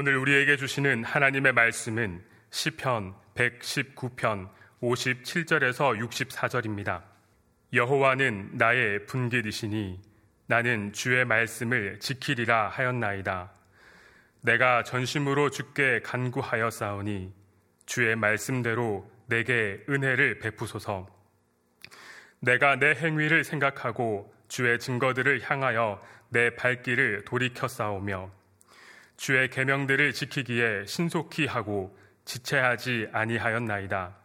오늘 우리에게 주시는 하나님의 말씀은 시편 119편 57절에서 64절입니다. 여호와는 나의 분깃이시니 나는 주의 말씀을 지키리라 하였나이다. 내가 전심으로 주께 간구하여 싸우니 주의 말씀대로 내게 은혜를 베푸소서. 내가 내 행위를 생각하고 주의 증거들을 향하여 내 발길을 돌이켜 싸우며 주의 계명들을 지키기에 신속히 하고 지체하지 아니하였나이다.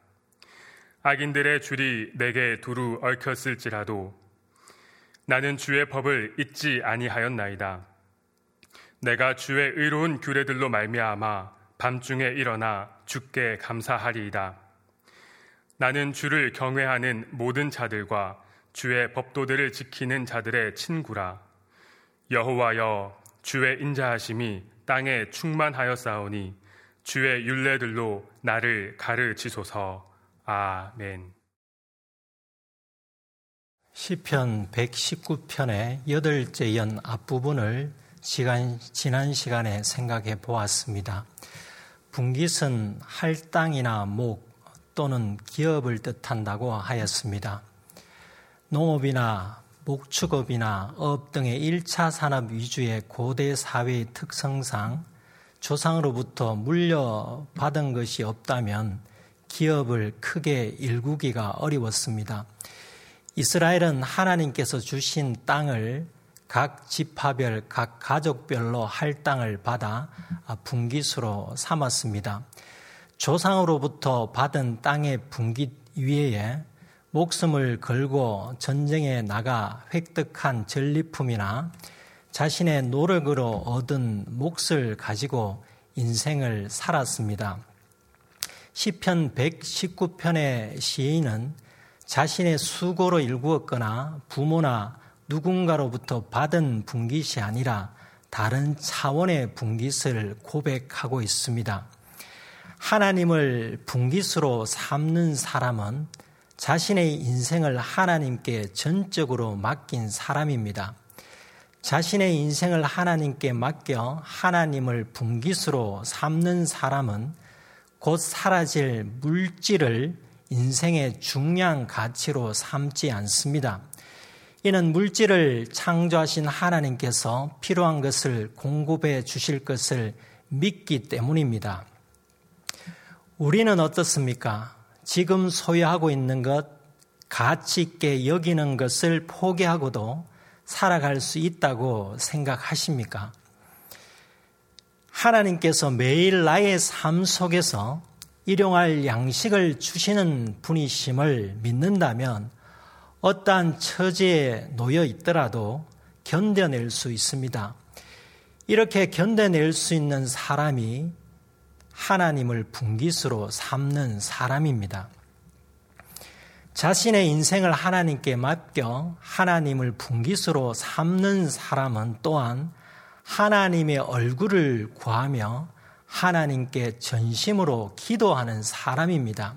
악인들의 줄이 내게 두루 얽혔을지라도 나는 주의 법을 잊지 아니하였나이다. 내가 주의 의로운 규례들로 말미암아 밤중에 일어나 주께 감사하리이다. 나는 주를 경외하는 모든 자들과 주의 법도들을 지키는 자들의 친구라. 여호와여 주의 인자하심이 땅에 충만하였사오니 주의 윤례들로 나를 가르치소서. 아멘. 시편 119편의 여덟째 연 앞부분을 시간, 지난 시간에 생각해 보았습니다. 분깃은 할당이나 목 또는 기업을 뜻한다고 하였습니다. 농업이나 목축업이나 업 등의 1차 산업 위주의 고대 사회의 특성상 조상으로부터 물려받은 것이 없다면 기업을 크게 일구기가 어려웠습니다. 이스라엘은 하나님께서 주신 땅을 각 지파별, 각 가족별로 할당을 받아 분깃으로 삼았습니다. 조상으로부터 받은 땅의 분깃 위에 목숨을 걸고 전쟁에 나가 획득한 전리품이나 자신의 노력으로 얻은 몫을 가지고 인생을 살았습니다. 시편 119편의 시인은 자신의 수고로 일구었거나 부모나 누군가로부터 받은 분깃이 아니라 다른 차원의 분깃을 고백하고 있습니다. 하나님을 분깃으로 삼는 사람은 자신의 인생을 하나님께 전적으로 맡긴 사람입니다. 자신의 인생을 하나님께 맡겨 하나님을 분깃으로 삼는 사람은 곧 사라질 물질을 인생의 중요한 가치로 삼지 않습니다. 이는 물질을 창조하신 하나님께서 필요한 것을 공급해 주실 것을 믿기 때문입니다. 우리는 어떻습니까? 지금 소유하고 있는 것, 가치 있게 여기는 것을 포기하고도 살아갈 수 있다고 생각하십니까? 하나님께서 매일 나의 삶 속에서 일용할 양식을 주시는 분이심을 믿는다면 어떠한 처지에 놓여 있더라도 견뎌낼 수 있습니다. 이렇게 견뎌낼 수 있는 사람이 하나님을 분깃으로 삼는 사람입니다. 자신의 인생을 하나님께 맡겨 하나님을 분깃으로 삼는 사람은 또한 하나님의 얼굴을 구하며 하나님께 전심으로 기도하는 사람입니다.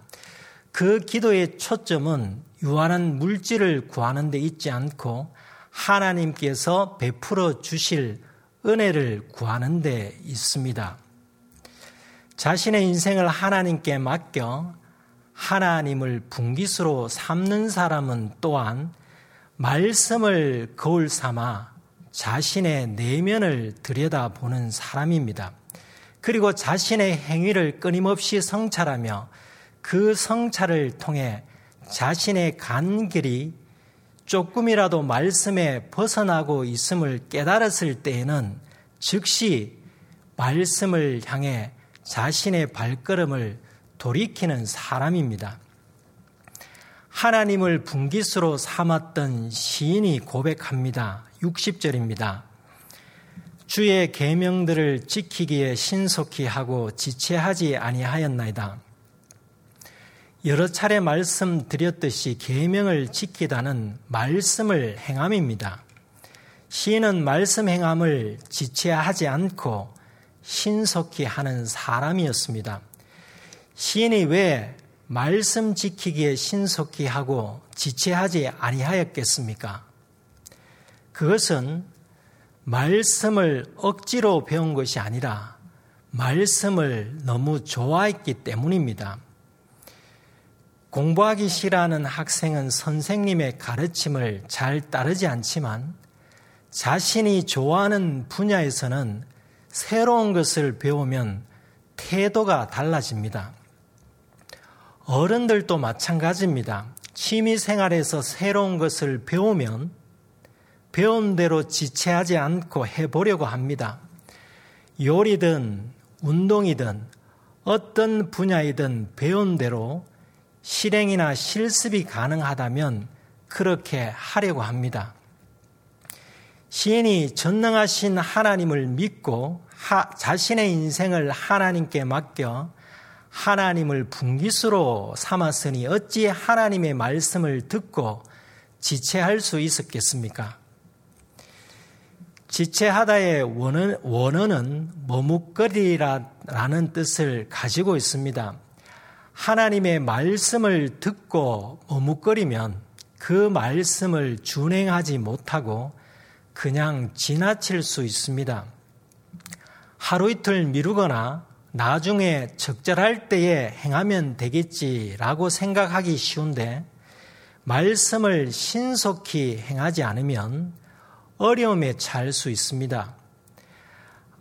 그 기도의 초점은 유한한 물질을 구하는 데 있지 않고 하나님께서 베풀어 주실 은혜를 구하는 데 있습니다. 자신의 인생을 하나님께 맡겨 하나님을 분깃으로 삼는 사람은 또한 말씀을 거울 삼아 자신의 내면을 들여다보는 사람입니다. 그리고 자신의 행위를 끊임없이 성찰하며 그 성찰을 통해 자신의 간길이 조금이라도 말씀에 벗어나고 있음을 깨달았을 때에는 즉시 말씀을 향해 자신의 발걸음을 돌이키는 사람입니다. 하나님을 분깃으로 삼았던 시인이 고백합니다. 60절입니다. 주의 계명들을 지키기에 신속히 하고 지체하지 아니하였나이다. 여러 차례 말씀드렸듯이 계명을 지키다는 말씀을 행함입니다. 시인은 말씀 행함을 지체하지 않고 신속히 하는 사람이었습니다. 시인이 왜 말씀 지키기에 신속히 하고 지체하지 아니하였겠습니까? 그것은 말씀을 억지로 배운 것이 아니라 말씀을 너무 좋아했기 때문입니다. 공부하기 싫어하는 학생은 선생님의 가르침을 잘 따르지 않지만 자신이 좋아하는 분야에서는 새로운 것을 배우면 태도가 달라집니다. 어른들도 마찬가지입니다. 취미 생활에서 새로운 것을 배우면 배운 대로 지체하지 않고 해보려고 합니다. 요리든 운동이든 어떤 분야이든 배운 대로 실행이나 실습이 가능하다면 그렇게 하려고 합니다. 시인이 전능하신 하나님을 믿고 하, 자신의 인생을 하나님께 맡겨 하나님을 분기수로 삼았으니 어찌 하나님의 말씀을 듣고 지체할 수 있었겠습니까? 지체하다의 원어, 원어는 머뭇거리라는 뜻을 가지고 있습니다. 하나님의 말씀을 듣고 머뭇거리면 그 말씀을 준행하지 못하고 그냥 지나칠 수 있습니다. 하루 이틀 미루거나 나중에 적절할 때에 행하면 되겠지라고 생각하기 쉬운데 말씀을 신속히 행하지 않으면 어려움에 처할 수 있습니다.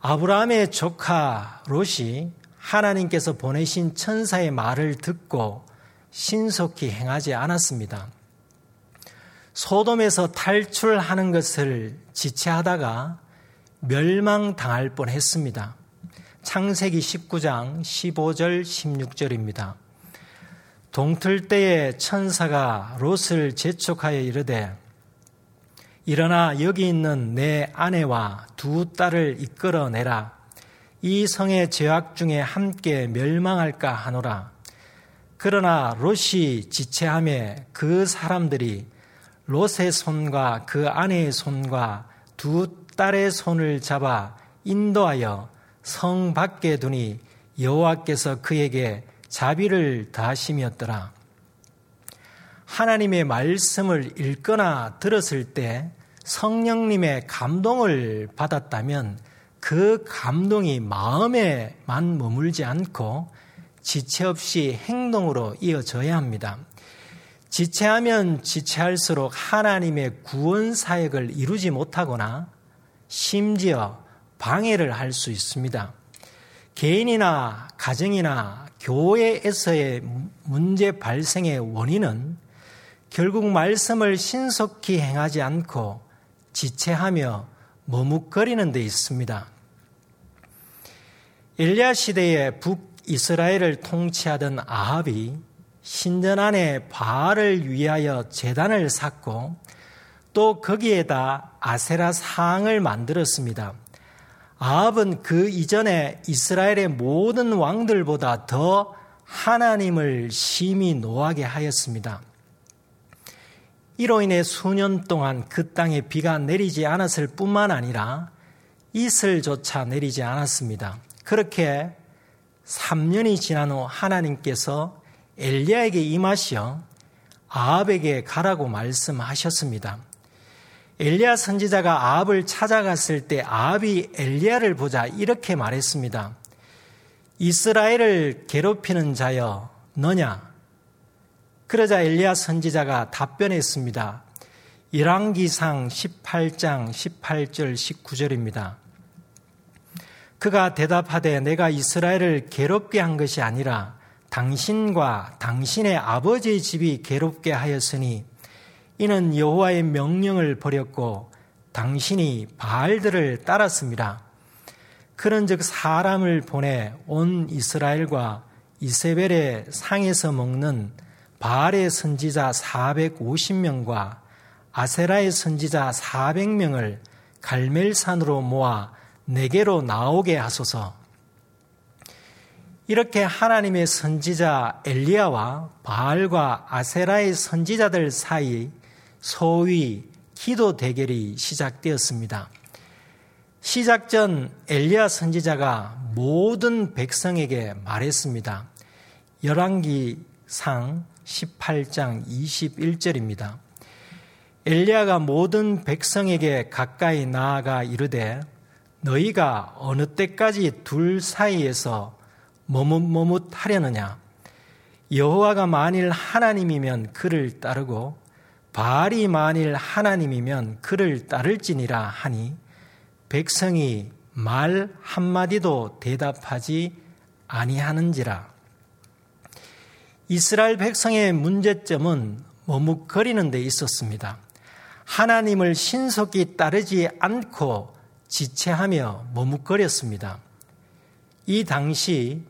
아브라함의 조카 롯이 하나님께서 보내신 천사의 말을 듣고 신속히 행하지 않았습니다. 소돔에서 탈출하는 것을 지체하다가 멸망당할 뻔 했습니다. 창세기 19장 15절 16절입니다. 동틀 때에 천사가 롯을 재촉하여 이르되 일어나 여기 있는 내 아내와 두 딸을 이끌어내라. 이 성의 죄악 중에 함께 멸망할까 하노라. 그러나 롯이 지체함에 그 사람들이 롯의 손과 그 아내의 손과 두 딸의 손을 잡아 인도하여 성 밖에 두니 여호와께서 그에게 자비를 다하심이었더라. 하나님의 말씀을 읽거나 들었을 때 성령님의 감동을 받았다면 그 감동이 마음에만 머물지 않고 지체 없이 행동으로 이어져야 합니다. 지체하면 지체할수록 하나님의 구원 사역을 이루지 못하거나 심지어 방해를 할 수 있습니다. 개인이나 가정이나 교회에서의 문제 발생의 원인은 결국 말씀을 신속히 행하지 않고 지체하며 머뭇거리는 데 있습니다. 엘리야 시대에 북이스라엘을 통치하던 아합이 신전 안에 바알을 위하여 재단을 쌓고 또 거기에다 아세라 상을 만들었습니다. 아합은 그 이전에 이스라엘의 모든 왕들보다 더 하나님을 심히 노하게 하였습니다. 이로 인해 수년 동안 그 땅에 비가 내리지 않았을 뿐만 아니라 이슬조차 내리지 않았습니다. 그렇게 3년이 지난 후 하나님께서 엘리야에게 임하시어 아합에게 가라고 말씀하셨습니다. 엘리야 선지자가 아합을 찾아갔을 때 아합이 엘리야를 보자 이렇게 말했습니다. 이스라엘을 괴롭히는 자여 너냐? 그러자 엘리야 선지자가 답변했습니다. 일왕기상 18장 18절 19절입니다. 그가 대답하되 내가 이스라엘을 괴롭게 한 것이 아니라 당신과 당신의 아버지의 집이 괴롭게 하였으니 이는 여호와의 명령을 버렸고 당신이 바알들을 따랐습니다. 그런즉 사람을 보내 온 이스라엘과 이세벨의 상에서 먹는 바알의 선지자 450명과 아세라의 선지자 400명을 갈멜산으로 모아 내게로 나오게 하소서. 이렇게 하나님의 선지자 엘리야와 바알과 아세라의 선지자들 사이 소위 기도 대결이 시작되었습니다. 시작 전 엘리야 선지자가 모든 백성에게 말했습니다. 열왕기상 18장 21절입니다. 엘리야가 모든 백성에게 가까이 나아가 이르되 너희가 어느 때까지 둘 사이에서 머뭇머뭇하려느냐? 여호와가 만일 하나님이면 그를 따르고 바알이 만일 하나님이면 그를 따를지니라 하니 백성이 말 한마디도 대답하지 아니하는지라. 이스라엘 백성의 문제점은 머뭇거리는 데 있었습니다. 하나님을 신속히 따르지 않고 지체하며 머뭇거렸습니다. 이 당시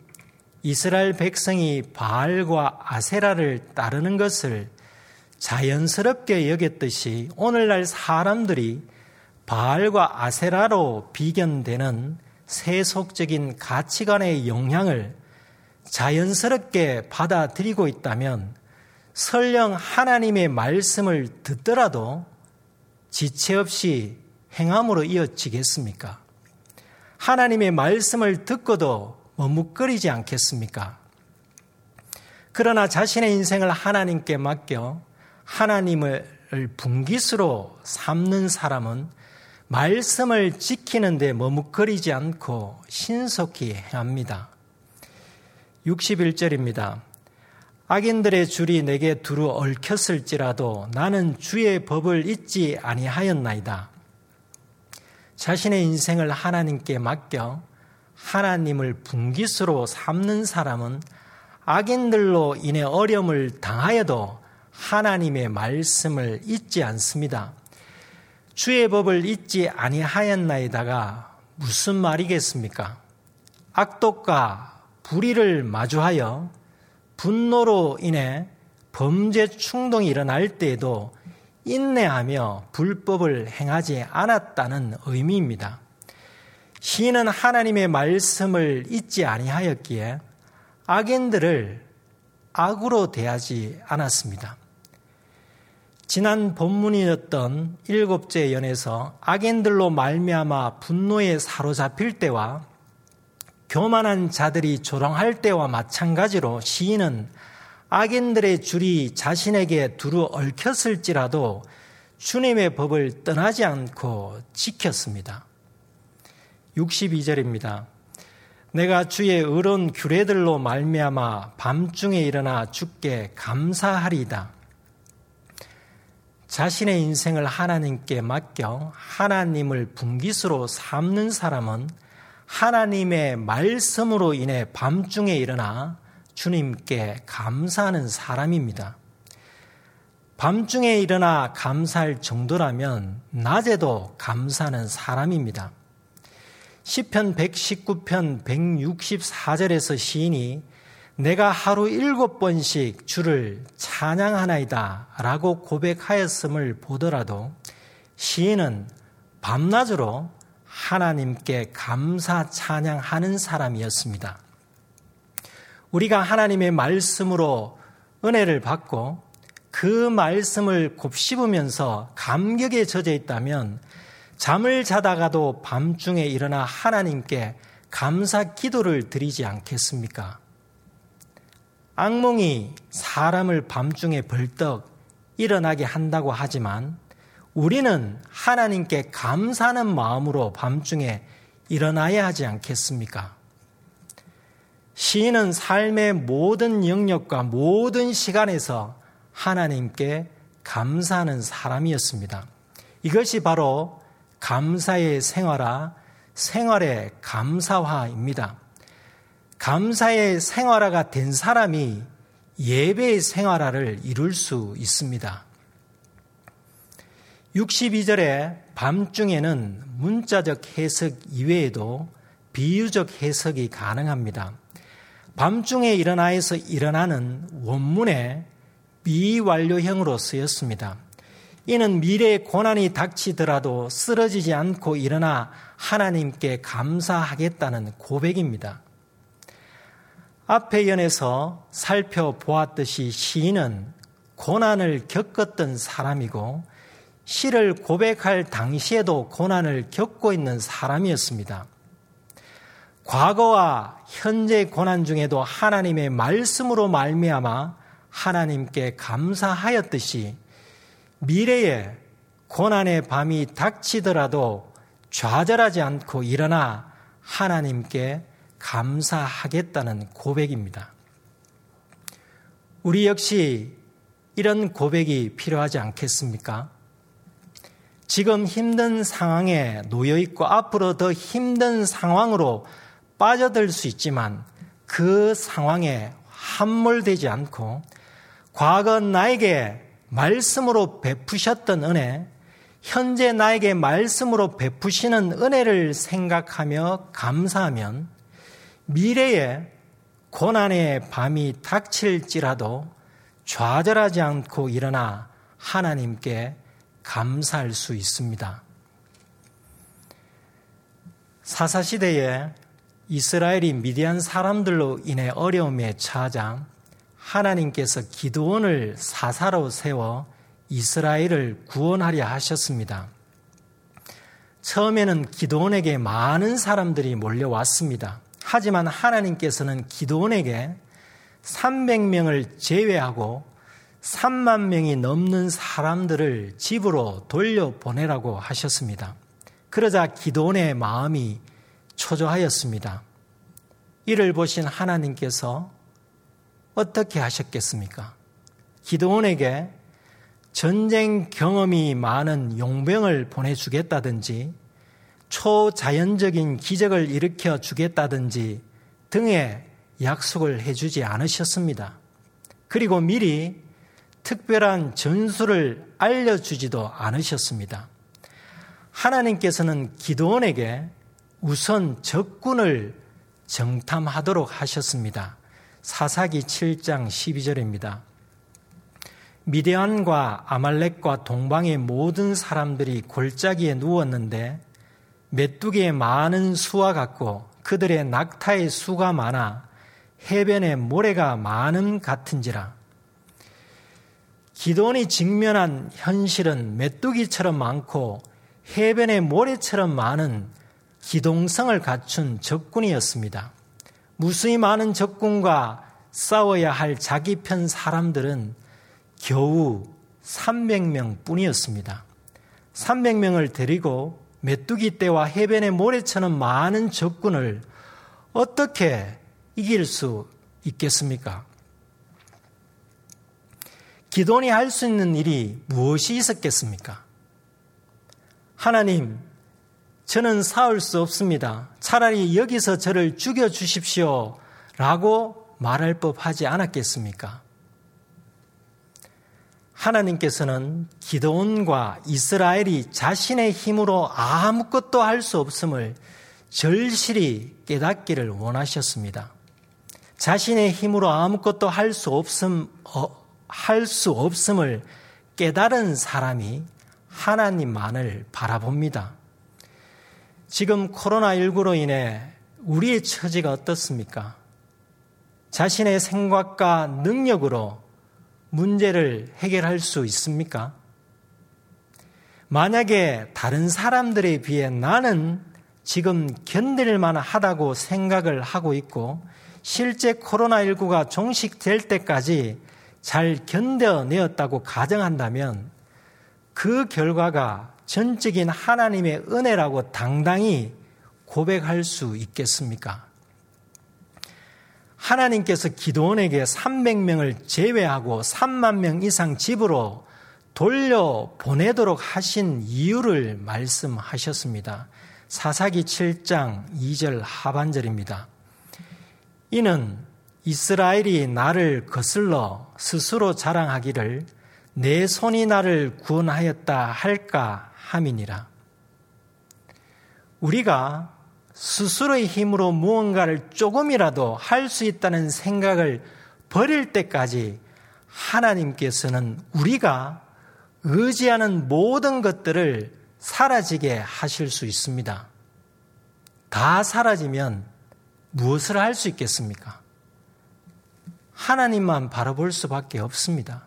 이스라엘 백성이 바알과 아세라를 따르는 것을 자연스럽게 여겼듯이 오늘날 사람들이 바알과 아세라로 비견되는 세속적인 가치관의 영향을 자연스럽게 받아들이고 있다면 설령 하나님의 말씀을 듣더라도 지체 없이 행함으로 이어지겠습니까? 하나님의 말씀을 듣고도 머뭇거리지 않겠습니까? 그러나 자신의 인생을 하나님께 맡겨 하나님을 분기수로 삼는 사람은 말씀을 지키는데 머뭇거리지 않고 신속히 행합니다. 61절입니다. 악인들의 줄이 내게 두루 얽혔을지라도 나는 주의 법을 잊지 아니하였나이다. 자신의 인생을 하나님께 맡겨 하나님을 분기수로 삼는 사람은 악인들로 인해 어려움을 당하여도 하나님의 말씀을 잊지 않습니다. 주의 법을 잊지 아니하였나이다가 무슨 말이겠습니까? 악독과 불의를 마주하여 분노로 인해 범죄 충동이 일어날 때에도 인내하며 불법을 행하지 않았다는 의미입니다. 시인은 하나님의 말씀을 잊지 아니하였기에 악인들을 악으로 대하지 않았습니다. 지난 본문이었던 일곱째 연에서 악인들로 말미암아 분노에 사로잡힐 때와 교만한 자들이 조롱할 때와 마찬가지로 시인은 악인들의 줄이 자신에게 두루 얽혔을지라도 주님의 법을 떠나지 않고 지켰습니다. 62절입니다. 내가 주의 의로운 규례들로 말미암아 밤중에 일어나 주께 감사하리다. 자신의 인생을 하나님께 맡겨 하나님을 분기수로 삼는 사람은 하나님의 말씀으로 인해 밤중에 일어나 주님께 감사하는 사람입니다. 밤중에 일어나 감사할 정도라면 낮에도 감사하는 사람입니다. 시편 119편 164절에서 시인이 내가 하루 일곱 번씩 주를 찬양하나이다 라고 고백하였음을 보더라도 시인은 밤낮으로 하나님께 감사 찬양하는 사람이었습니다. 우리가 하나님의 말씀으로 은혜를 받고 그 말씀을 곱씹으면서 감격에 젖어 있다면 잠을 자다가도 밤중에 일어나 하나님께 감사 기도를 드리지 않겠습니까? 악몽이 사람을 밤중에 벌떡 일어나게 한다고 하지만 우리는 하나님께 감사하는 마음으로 밤중에 일어나야 하지 않겠습니까? 시인은 삶의 모든 영역과 모든 시간에서 하나님께 감사하는 사람이었습니다. 이것이 바로 감사의 생활화, 생활의 감사화입니다. 감사의 생활화가 된 사람이 예배의 생활화를 이룰 수 있습니다. 62절에 밤중에는 문자적 해석 이외에도 비유적 해석이 가능합니다. 밤중에 일어나에서 일어나는 원문에 미완료형으로 쓰였습니다. 이는 미래의 고난이 닥치더라도 쓰러지지 않고 일어나 하나님께 감사하겠다는 고백입니다. 앞의 연에서 살펴보았듯이 시인은 고난을 겪었던 사람이고 시를 고백할 당시에도 고난을 겪고 있는 사람이었습니다. 과거와 현재 고난 중에도 하나님의 말씀으로 말미암아 하나님께 감사하였듯이 미래에 고난의 밤이 닥치더라도 좌절하지 않고 일어나 하나님께 감사하겠다는 고백입니다. 우리 역시 이런 고백이 필요하지 않겠습니까? 지금 힘든 상황에 놓여 있고 앞으로 더 힘든 상황으로 빠져들 수 있지만 그 상황에 함몰되지 않고 과거 나에게 말씀으로 베푸셨던 은혜, 현재 나에게 말씀으로 베푸시는 은혜를 생각하며 감사하면 미래에 고난의 밤이 닥칠지라도 좌절하지 않고 일어나 하나님께 감사할 수 있습니다. 사사시대에 이스라엘이 미디안 사람들로 인해 어려움에 처하자 하나님께서 기도원을 사사로 세워 이스라엘을 구원하려 하셨습니다. 처음에는 기도원에게 많은 사람들이 몰려왔습니다. 하지만 하나님께서는 기도원에게 300명을 제외하고 3만 명이 넘는 사람들을 집으로 돌려보내라고 하셨습니다. 그러자 기도원의 마음이 초조하였습니다. 이를 보신 하나님께서 어떻게 하셨겠습니까? 기도원에게 전쟁 경험이 많은 용병을 보내주겠다든지 초자연적인 기적을 일으켜 주겠다든지 등의 약속을 해주지 않으셨습니다. 그리고 미리 특별한 전술을 알려주지도 않으셨습니다. 하나님께서는 기도원에게 우선 적군을 정탐하도록 하셨습니다. 사사기 7장 12절입니다. 미디안과 아말렉과 동방의 모든 사람들이 골짜기에 누웠는데 메뚜기의 많은 수와 같고 그들의 낙타의 수가 많아 해변에 모래가 많은 같은지라. 기돈이 직면한 현실은 메뚜기처럼 많고 해변의 모래처럼 많은 기동성을 갖춘 적군이었습니다. 무수히 많은 적군과 싸워야 할 자기 편 사람들은 겨우 300명 뿐이었습니다. 300명을 데리고 메뚜기 떼와 해변의 모래처럼 많은 적군을 어떻게 이길 수 있겠습니까? 기돈이 할 수 있는 일이 무엇이 있었겠습니까? 하나님, 저는 싸울 수 없습니다. 차라리 여기서 저를 죽여 주십시오. 라고 말할 법 하지 않았겠습니까? 하나님께서는 기도원과 이스라엘이 자신의 힘으로 아무것도 할 수 없음을 절실히 깨닫기를 원하셨습니다. 자신의 힘으로 아무것도 할 수 없음, 어, 할수 없음을 깨달은 사람이 하나님만을 바라봅니다. 지금 코로나19로 인해 우리의 처지가 어떻습니까? 자신의 생각과 능력으로 문제를 해결할 수 있습니까? 만약에 다른 사람들에 비해 나는 지금 견딜만 하다고 생각을 하고 있고 실제 코로나19가 종식될 때까지 잘 견뎌내었다고 가정한다면 그 결과가 전적인 하나님의 은혜라고 당당히 고백할 수 있겠습니까? 하나님께서 기도원에게 300명을 제외하고 3만 명 이상 집으로 돌려 보내도록 하신 이유를 말씀하셨습니다. 사사기 7장 2절 하반절입니다. 이는 이스라엘이 나를 거슬러 스스로 자랑하기를 내 손이 나를 구원하였다 할까 함이니라. 우리가 스스로의 힘으로 무언가를 조금이라도 할 수 있다는 생각을 버릴 때까지 하나님께서는 우리가 의지하는 모든 것들을 사라지게 하실 수 있습니다. 다 사라지면 무엇을 할 수 있겠습니까? 하나님만 바라볼 수밖에 없습니다.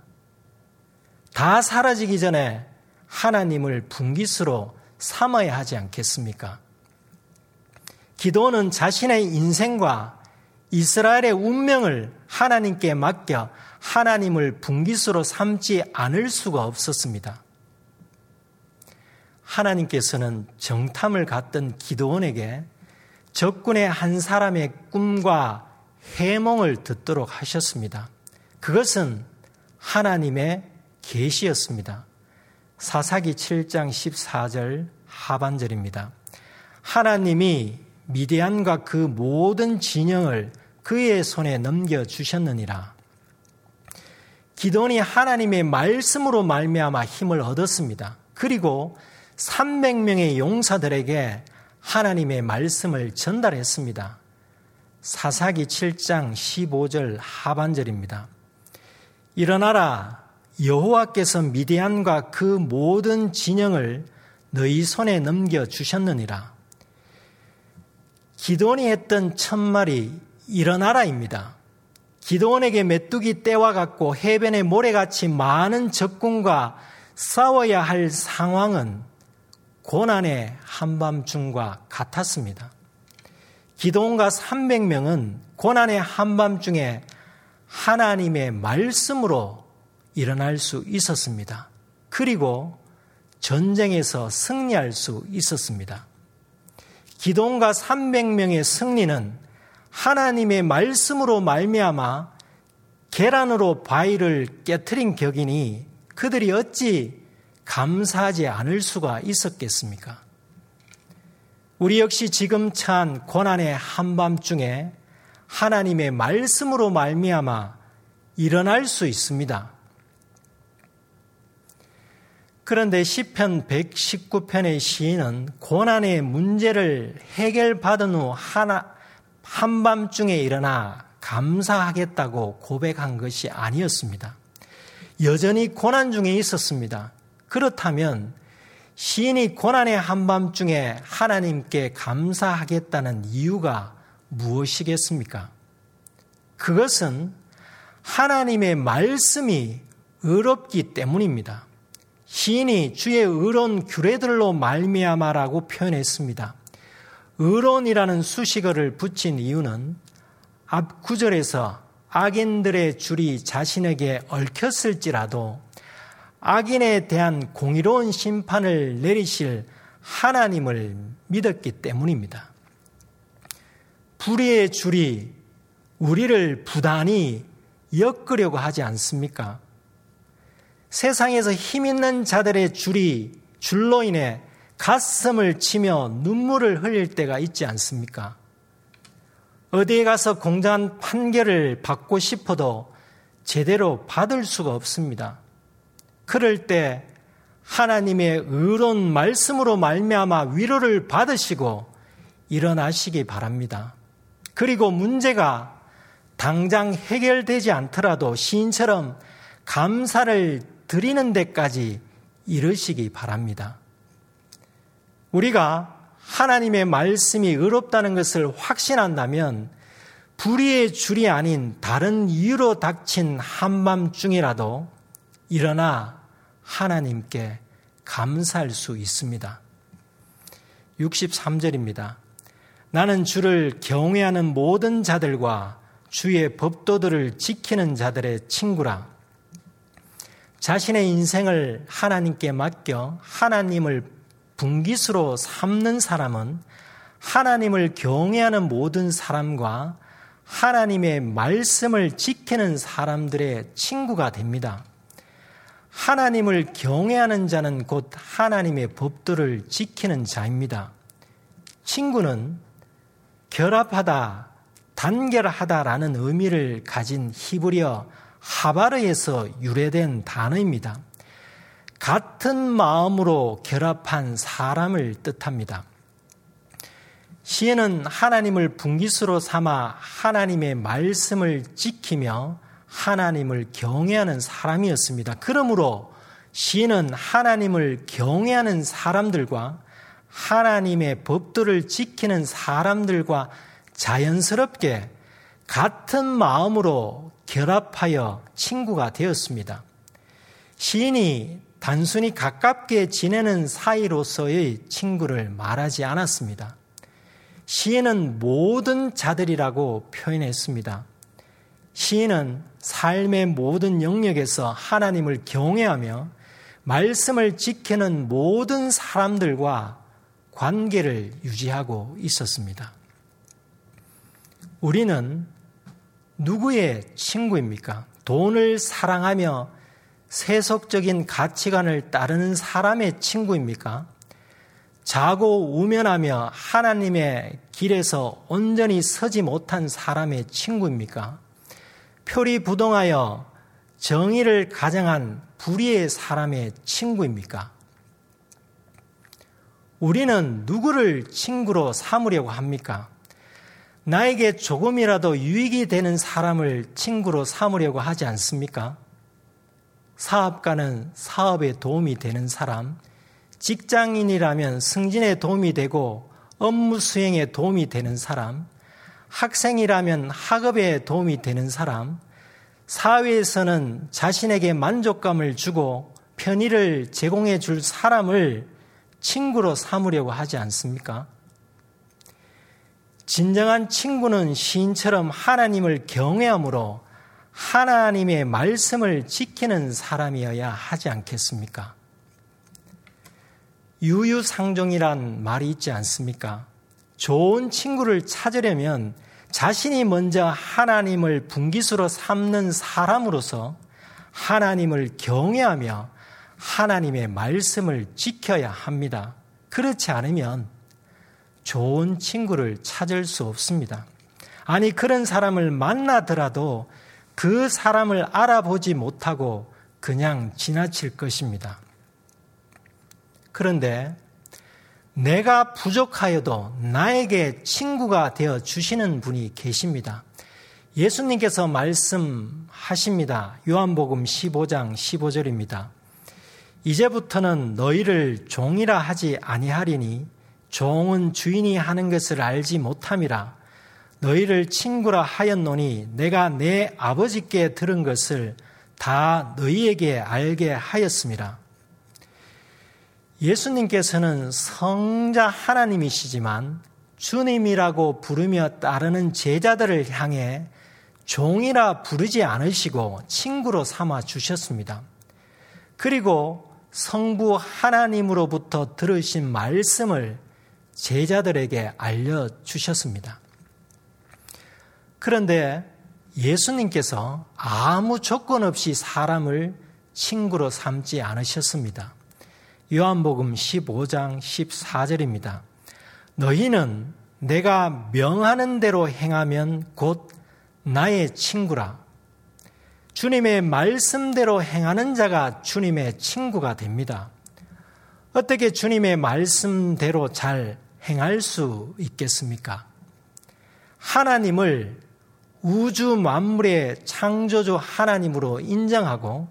다 사라지기 전에 하나님을 분기수로 삼아야 하지 않겠습니까? 기도는 자신의 인생과 이스라엘의 운명을 하나님께 맡겨 하나님을 분기수로 삼지 않을 수가 없었습니다. 하나님께서는 정탐을 갔던 기도원에게 적군의 한 사람의 꿈과 해몽을 듣도록 하셨습니다. 그것은 하나님의 계시였습니다. 사사기 7장 14절 하반절입니다. 하나님이 미디안과 그 모든 진영을 그의 손에 넘겨 주셨느니라. 기돈이 하나님의 말씀으로 말미암아 힘을 얻었습니다. 그리고 300명의 용사들에게 하나님의 말씀을 전달했습니다. 사사기 7장 15절 하반절입니다. 일어나라 여호와께서 미디안과 그 모든 진영을 너희 손에 넘겨 주셨느니라. 기도원이 했던 첫 말이 일어나라입니다. 기도원에게 메뚜기 떼와 같고 해변의 모래같이 많은 적군과 싸워야 할 상황은 고난의 한밤중과 같았습니다. 기도원과 300명은 고난의 한밤중에 하나님의 말씀으로 일어날 수 있었습니다. 그리고 전쟁에서 승리할 수 있었습니다. 기동과 300명의 승리는 하나님의 말씀으로 말미암아 계란으로 바위를 깨뜨린 격이니 그들이 어찌 감사하지 않을 수가 있었겠습니까? 우리 역시 지금 찬 고난의 한밤중에 하나님의 말씀으로 말미암아 일어날 수 있습니다. 그런데 시편 119편의 시인은 고난의 문제를 해결받은 후 하나 한밤중에 일어나 감사하겠다고 고백한 것이 아니었습니다. 여전히 고난 중에 있었습니다. 그렇다면 시인이 고난의 한밤중에 하나님께 감사하겠다는 이유가 무엇이겠습니까? 그것은 하나님의 말씀이 의롭기 때문입니다. 시인이 주의 의로운 규례들로 말미암아라고 표현했습니다. 의론이라는 수식어를 붙인 이유는 앞 구절에서 악인들의 줄이 자신에게 얽혔을지라도 악인에 대한 공의로운 심판을 내리실 하나님을 믿었기 때문입니다. 불의의 줄이 우리를 부단히 엮으려고 하지 않습니까? 세상에서 힘 있는 자들의 줄이 줄로 인해 가슴을 치며 눈물을 흘릴 때가 있지 않습니까? 어디에 가서 공정한 판결을 받고 싶어도 제대로 받을 수가 없습니다. 그럴 때 하나님의 의로운 말씀으로 말미암아 위로를 받으시고 일어나시기 바랍니다. 그리고 문제가 당장 해결되지 않더라도 시인처럼 감사를 드리는 데까지 이르시기 바랍니다. 우리가 하나님의 말씀이 의롭다는 것을 확신한다면 불의의 줄이 아닌 다른 이유로 닥친 한밤중이라도 일어나 하나님께 감사할 수 있습니다. 63절입니다. 나는 주를 경외하는 모든 자들과 주의 법도들을 지키는 자들의 친구라. 자신의 인생을 하나님께 맡겨 하나님을 분기수로 삼는 사람은 하나님을 경외하는 모든 사람과 하나님의 말씀을 지키는 사람들의 친구가 됩니다. 하나님을 경외하는 자는 곧 하나님의 법들을 지키는 자입니다. 친구는 결합하다, 단결하다라는 의미를 가진 히브리어 하바르에서 유래된 단어입니다. 같은 마음으로 결합한 사람을 뜻합니다. 시인은 하나님을 분기수로 삼아 하나님의 말씀을 지키며 하나님을 경외하는 사람이었습니다. 그러므로 시인은 하나님을 경외하는 사람들과 하나님의 법들을 지키는 사람들과 자연스럽게 같은 마음으로 결합하여 친구가 되었습니다. 시인이 단순히 가깝게 지내는 사이로서의 친구를 말하지 않았습니다. 시인은 모든 자들이라고 표현했습니다. 시인은 삶의 모든 영역에서 하나님을 경외하며 말씀을 지키는 모든 사람들과 관계를 유지하고 있었습니다. 우리는 누구의 친구입니까? 돈을 사랑하며 세속적인 가치관을 따르는 사람의 친구입니까? 자고 우면하며 하나님의 길에서 온전히 서지 못한 사람의 친구입니까? 표리부동하여 정의를 가정한 불의의 사람의 친구입니까? 우리는 누구를 친구로 삼으려고 합니까? 나에게 조금이라도 유익이 되는 사람을 친구로 삼으려고 하지 않습니까? 사업가는 사업에 도움이 되는 사람, 직장인이라면 승진에 도움이 되고 업무 수행에 도움이 되는 사람, 학생이라면 학업에 도움이 되는 사람, 사회에서는 자신에게 만족감을 주고 편의를 제공해 줄 사람을 친구로 삼으려고 하지 않습니까? 진정한 친구는 시인처럼 하나님을 경외함으로 하나님의 말씀을 지키는 사람이어야 하지 않겠습니까? 유유상종이란 말이 있지 않습니까? 좋은 친구를 찾으려면 자신이 먼저 하나님을 분기수로 삼는 사람으로서 하나님을 경외하며 하나님의 말씀을 지켜야 합니다. 그렇지 않으면 좋은 친구를 찾을 수 없습니다. 아니, 그런 사람을 만나더라도 그 사람을 알아보지 못하고 그냥 지나칠 것입니다. 그런데 내가 부족하여도 나에게 친구가 되어 주시는 분이 계십니다. 예수님께서 말씀하십니다. 요한복음 15장 15절입니다. 이제부터는 너희를 종이라 하지 아니하리니 종은 주인이 하는 것을 알지 못함이라 너희를 친구라 하였노니 내가 내 아버지께 들은 것을 다 너희에게 알게 하였습니다. 예수님께서는 성자 하나님이시지만 주님이라고 부르며 따르는 제자들을 향해 종이라 부르지 않으시고 친구로 삼아 주셨습니다. 그리고 성부 하나님으로부터 들으신 말씀을 제자들에게 알려주셨습니다. 그런데 예수님께서 아무 조건 없이 사람을 친구로 삼지 않으셨습니다. 요한복음 15장 14절입니다. 너희는 내가 명하는 대로 행하면 곧 나의 친구라. 주님의 말씀대로 행하는 자가 주님의 친구가 됩니다. 어떻게 주님의 말씀대로 잘 행할 수 있겠습니까? 하나님을 우주 만물의 창조주 하나님으로 인정하고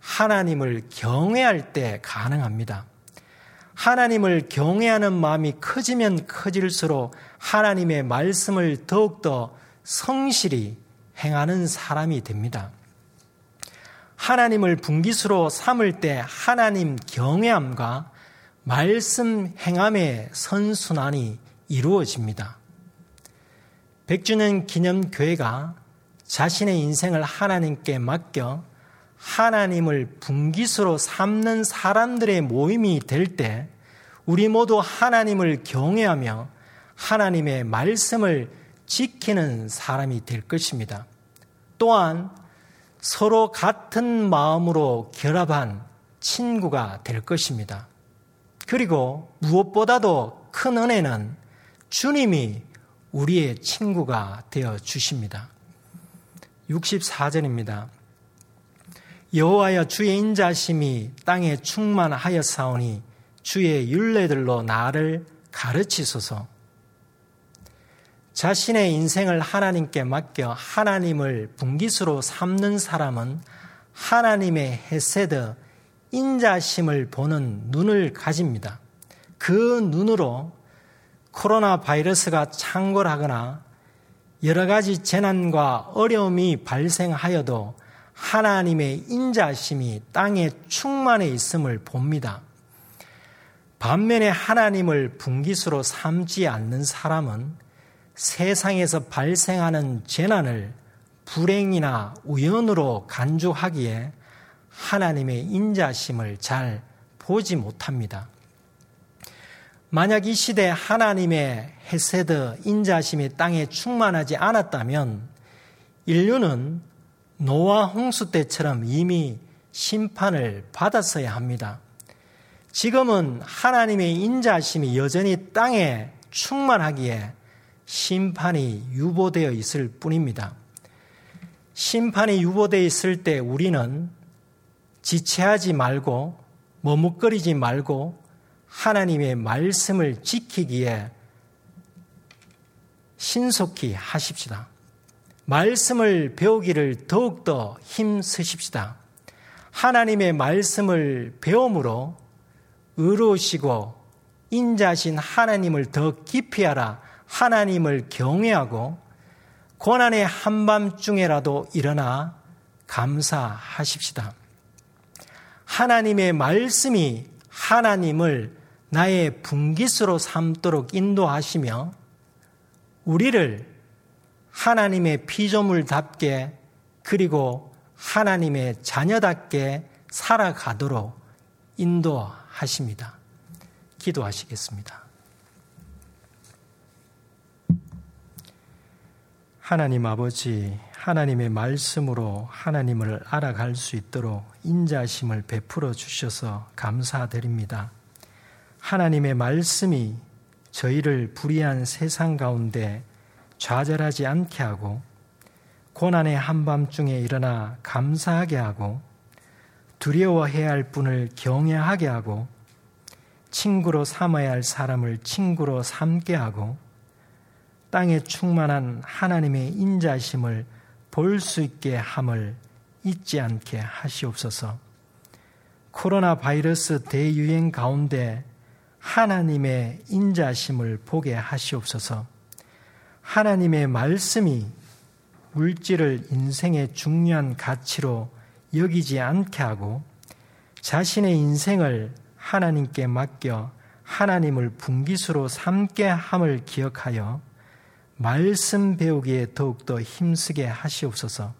하나님을 경외할 때 가능합니다. 하나님을 경외하는 마음이 커지면 커질수록 하나님의 말씀을 더욱더 성실히 행하는 사람이 됩니다. 하나님을 분기수로 삼을 때 하나님 경외함과 말씀 행함의 선순환이 이루어집니다. 백주년 기념교회가 자신의 인생을 하나님께 맡겨 하나님을 분기수로 삼는 사람들의 모임이 될 때 우리 모두 하나님을 경외하며 하나님의 말씀을 지키는 사람이 될 것입니다. 또한 서로 같은 마음으로 결합한 친구가 될 것입니다. 그리고 무엇보다도 큰 은혜는 주님이 우리의 친구가 되어 주십니다. 64절입니다. 여호와여 주의 인자심이 땅에 충만하였사오니 주의 윤례들로 나를 가르치소서. 자신의 인생을 하나님께 맡겨 하나님을 분기수로 삼는 사람은 하나님의 헤세드 인자심을 보는 눈을 가집니다. 그 눈으로 코로나 바이러스가 창궐하거나 여러 가지 재난과 어려움이 발생하여도 하나님의 인자심이 땅에 충만해 있음을 봅니다. 반면에 하나님을 분기수로 삼지 않는 사람은 세상에서 발생하는 재난을 불행이나 우연으로 간주하기에 하나님의 인자심을 잘 보지 못합니다. 만약 이 시대 하나님의 헤세드 인자심이 땅에 충만하지 않았다면 인류는 노아 홍수 때처럼 이미 심판을 받았어야 합니다. 지금은 하나님의 인자심이 여전히 땅에 충만하기에 심판이 유보되어 있을 뿐입니다. 심판이 유보되어 있을 때 우리는 지체하지 말고 머뭇거리지 말고 하나님의 말씀을 지키기에 신속히 하십시다. 말씀을 배우기를 더욱더 힘쓰십시다. 하나님의 말씀을 배움으로 의로우시고 인자신 하나님을 더 깊이 알아 하나님을 경외하고 고난의 한밤중에라도 일어나 감사하십시다. 하나님의 말씀이 하나님을 나의 분기수로 삼도록 인도하시며 우리를 하나님의 피조물답게 그리고 하나님의 자녀답게 살아가도록 인도하십니다. 기도하시겠습니다. 하나님 아버지, 하나님의 말씀으로 하나님을 알아갈 수 있도록 인자심을 베풀어 주셔서 감사드립니다. 하나님의 말씀이 저희를 불의한 세상 가운데 좌절하지 않게 하고 고난의 한밤중에 일어나 감사하게 하고 두려워해야 할 분을 경외하게 하고 친구로 삼아야 할 사람을 친구로 삼게 하고 땅에 충만한 하나님의 인자심을 볼 수 있게 함을 잊지 않게 하시옵소서. 코로나 바이러스 대유행 가운데 하나님의 인자심을 보게 하시옵소서. 하나님의 말씀이 물질을 인생의 중요한 가치로 여기지 않게 하고 자신의 인생을 하나님께 맡겨 하나님을 분기수로 삼게 함을 기억하여 말씀 배우기에 더욱더 힘쓰게 하시옵소서.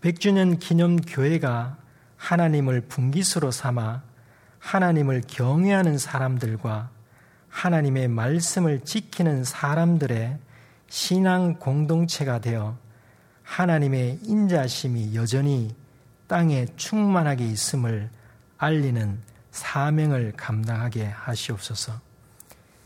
백주년 기념 교회가 하나님을 분기수로 삼아 하나님을 경외하는 사람들과 하나님의 말씀을 지키는 사람들의 신앙 공동체가 되어 하나님의 인자심이 여전히 땅에 충만하게 있음을 알리는 사명을 감당하게 하시옵소서.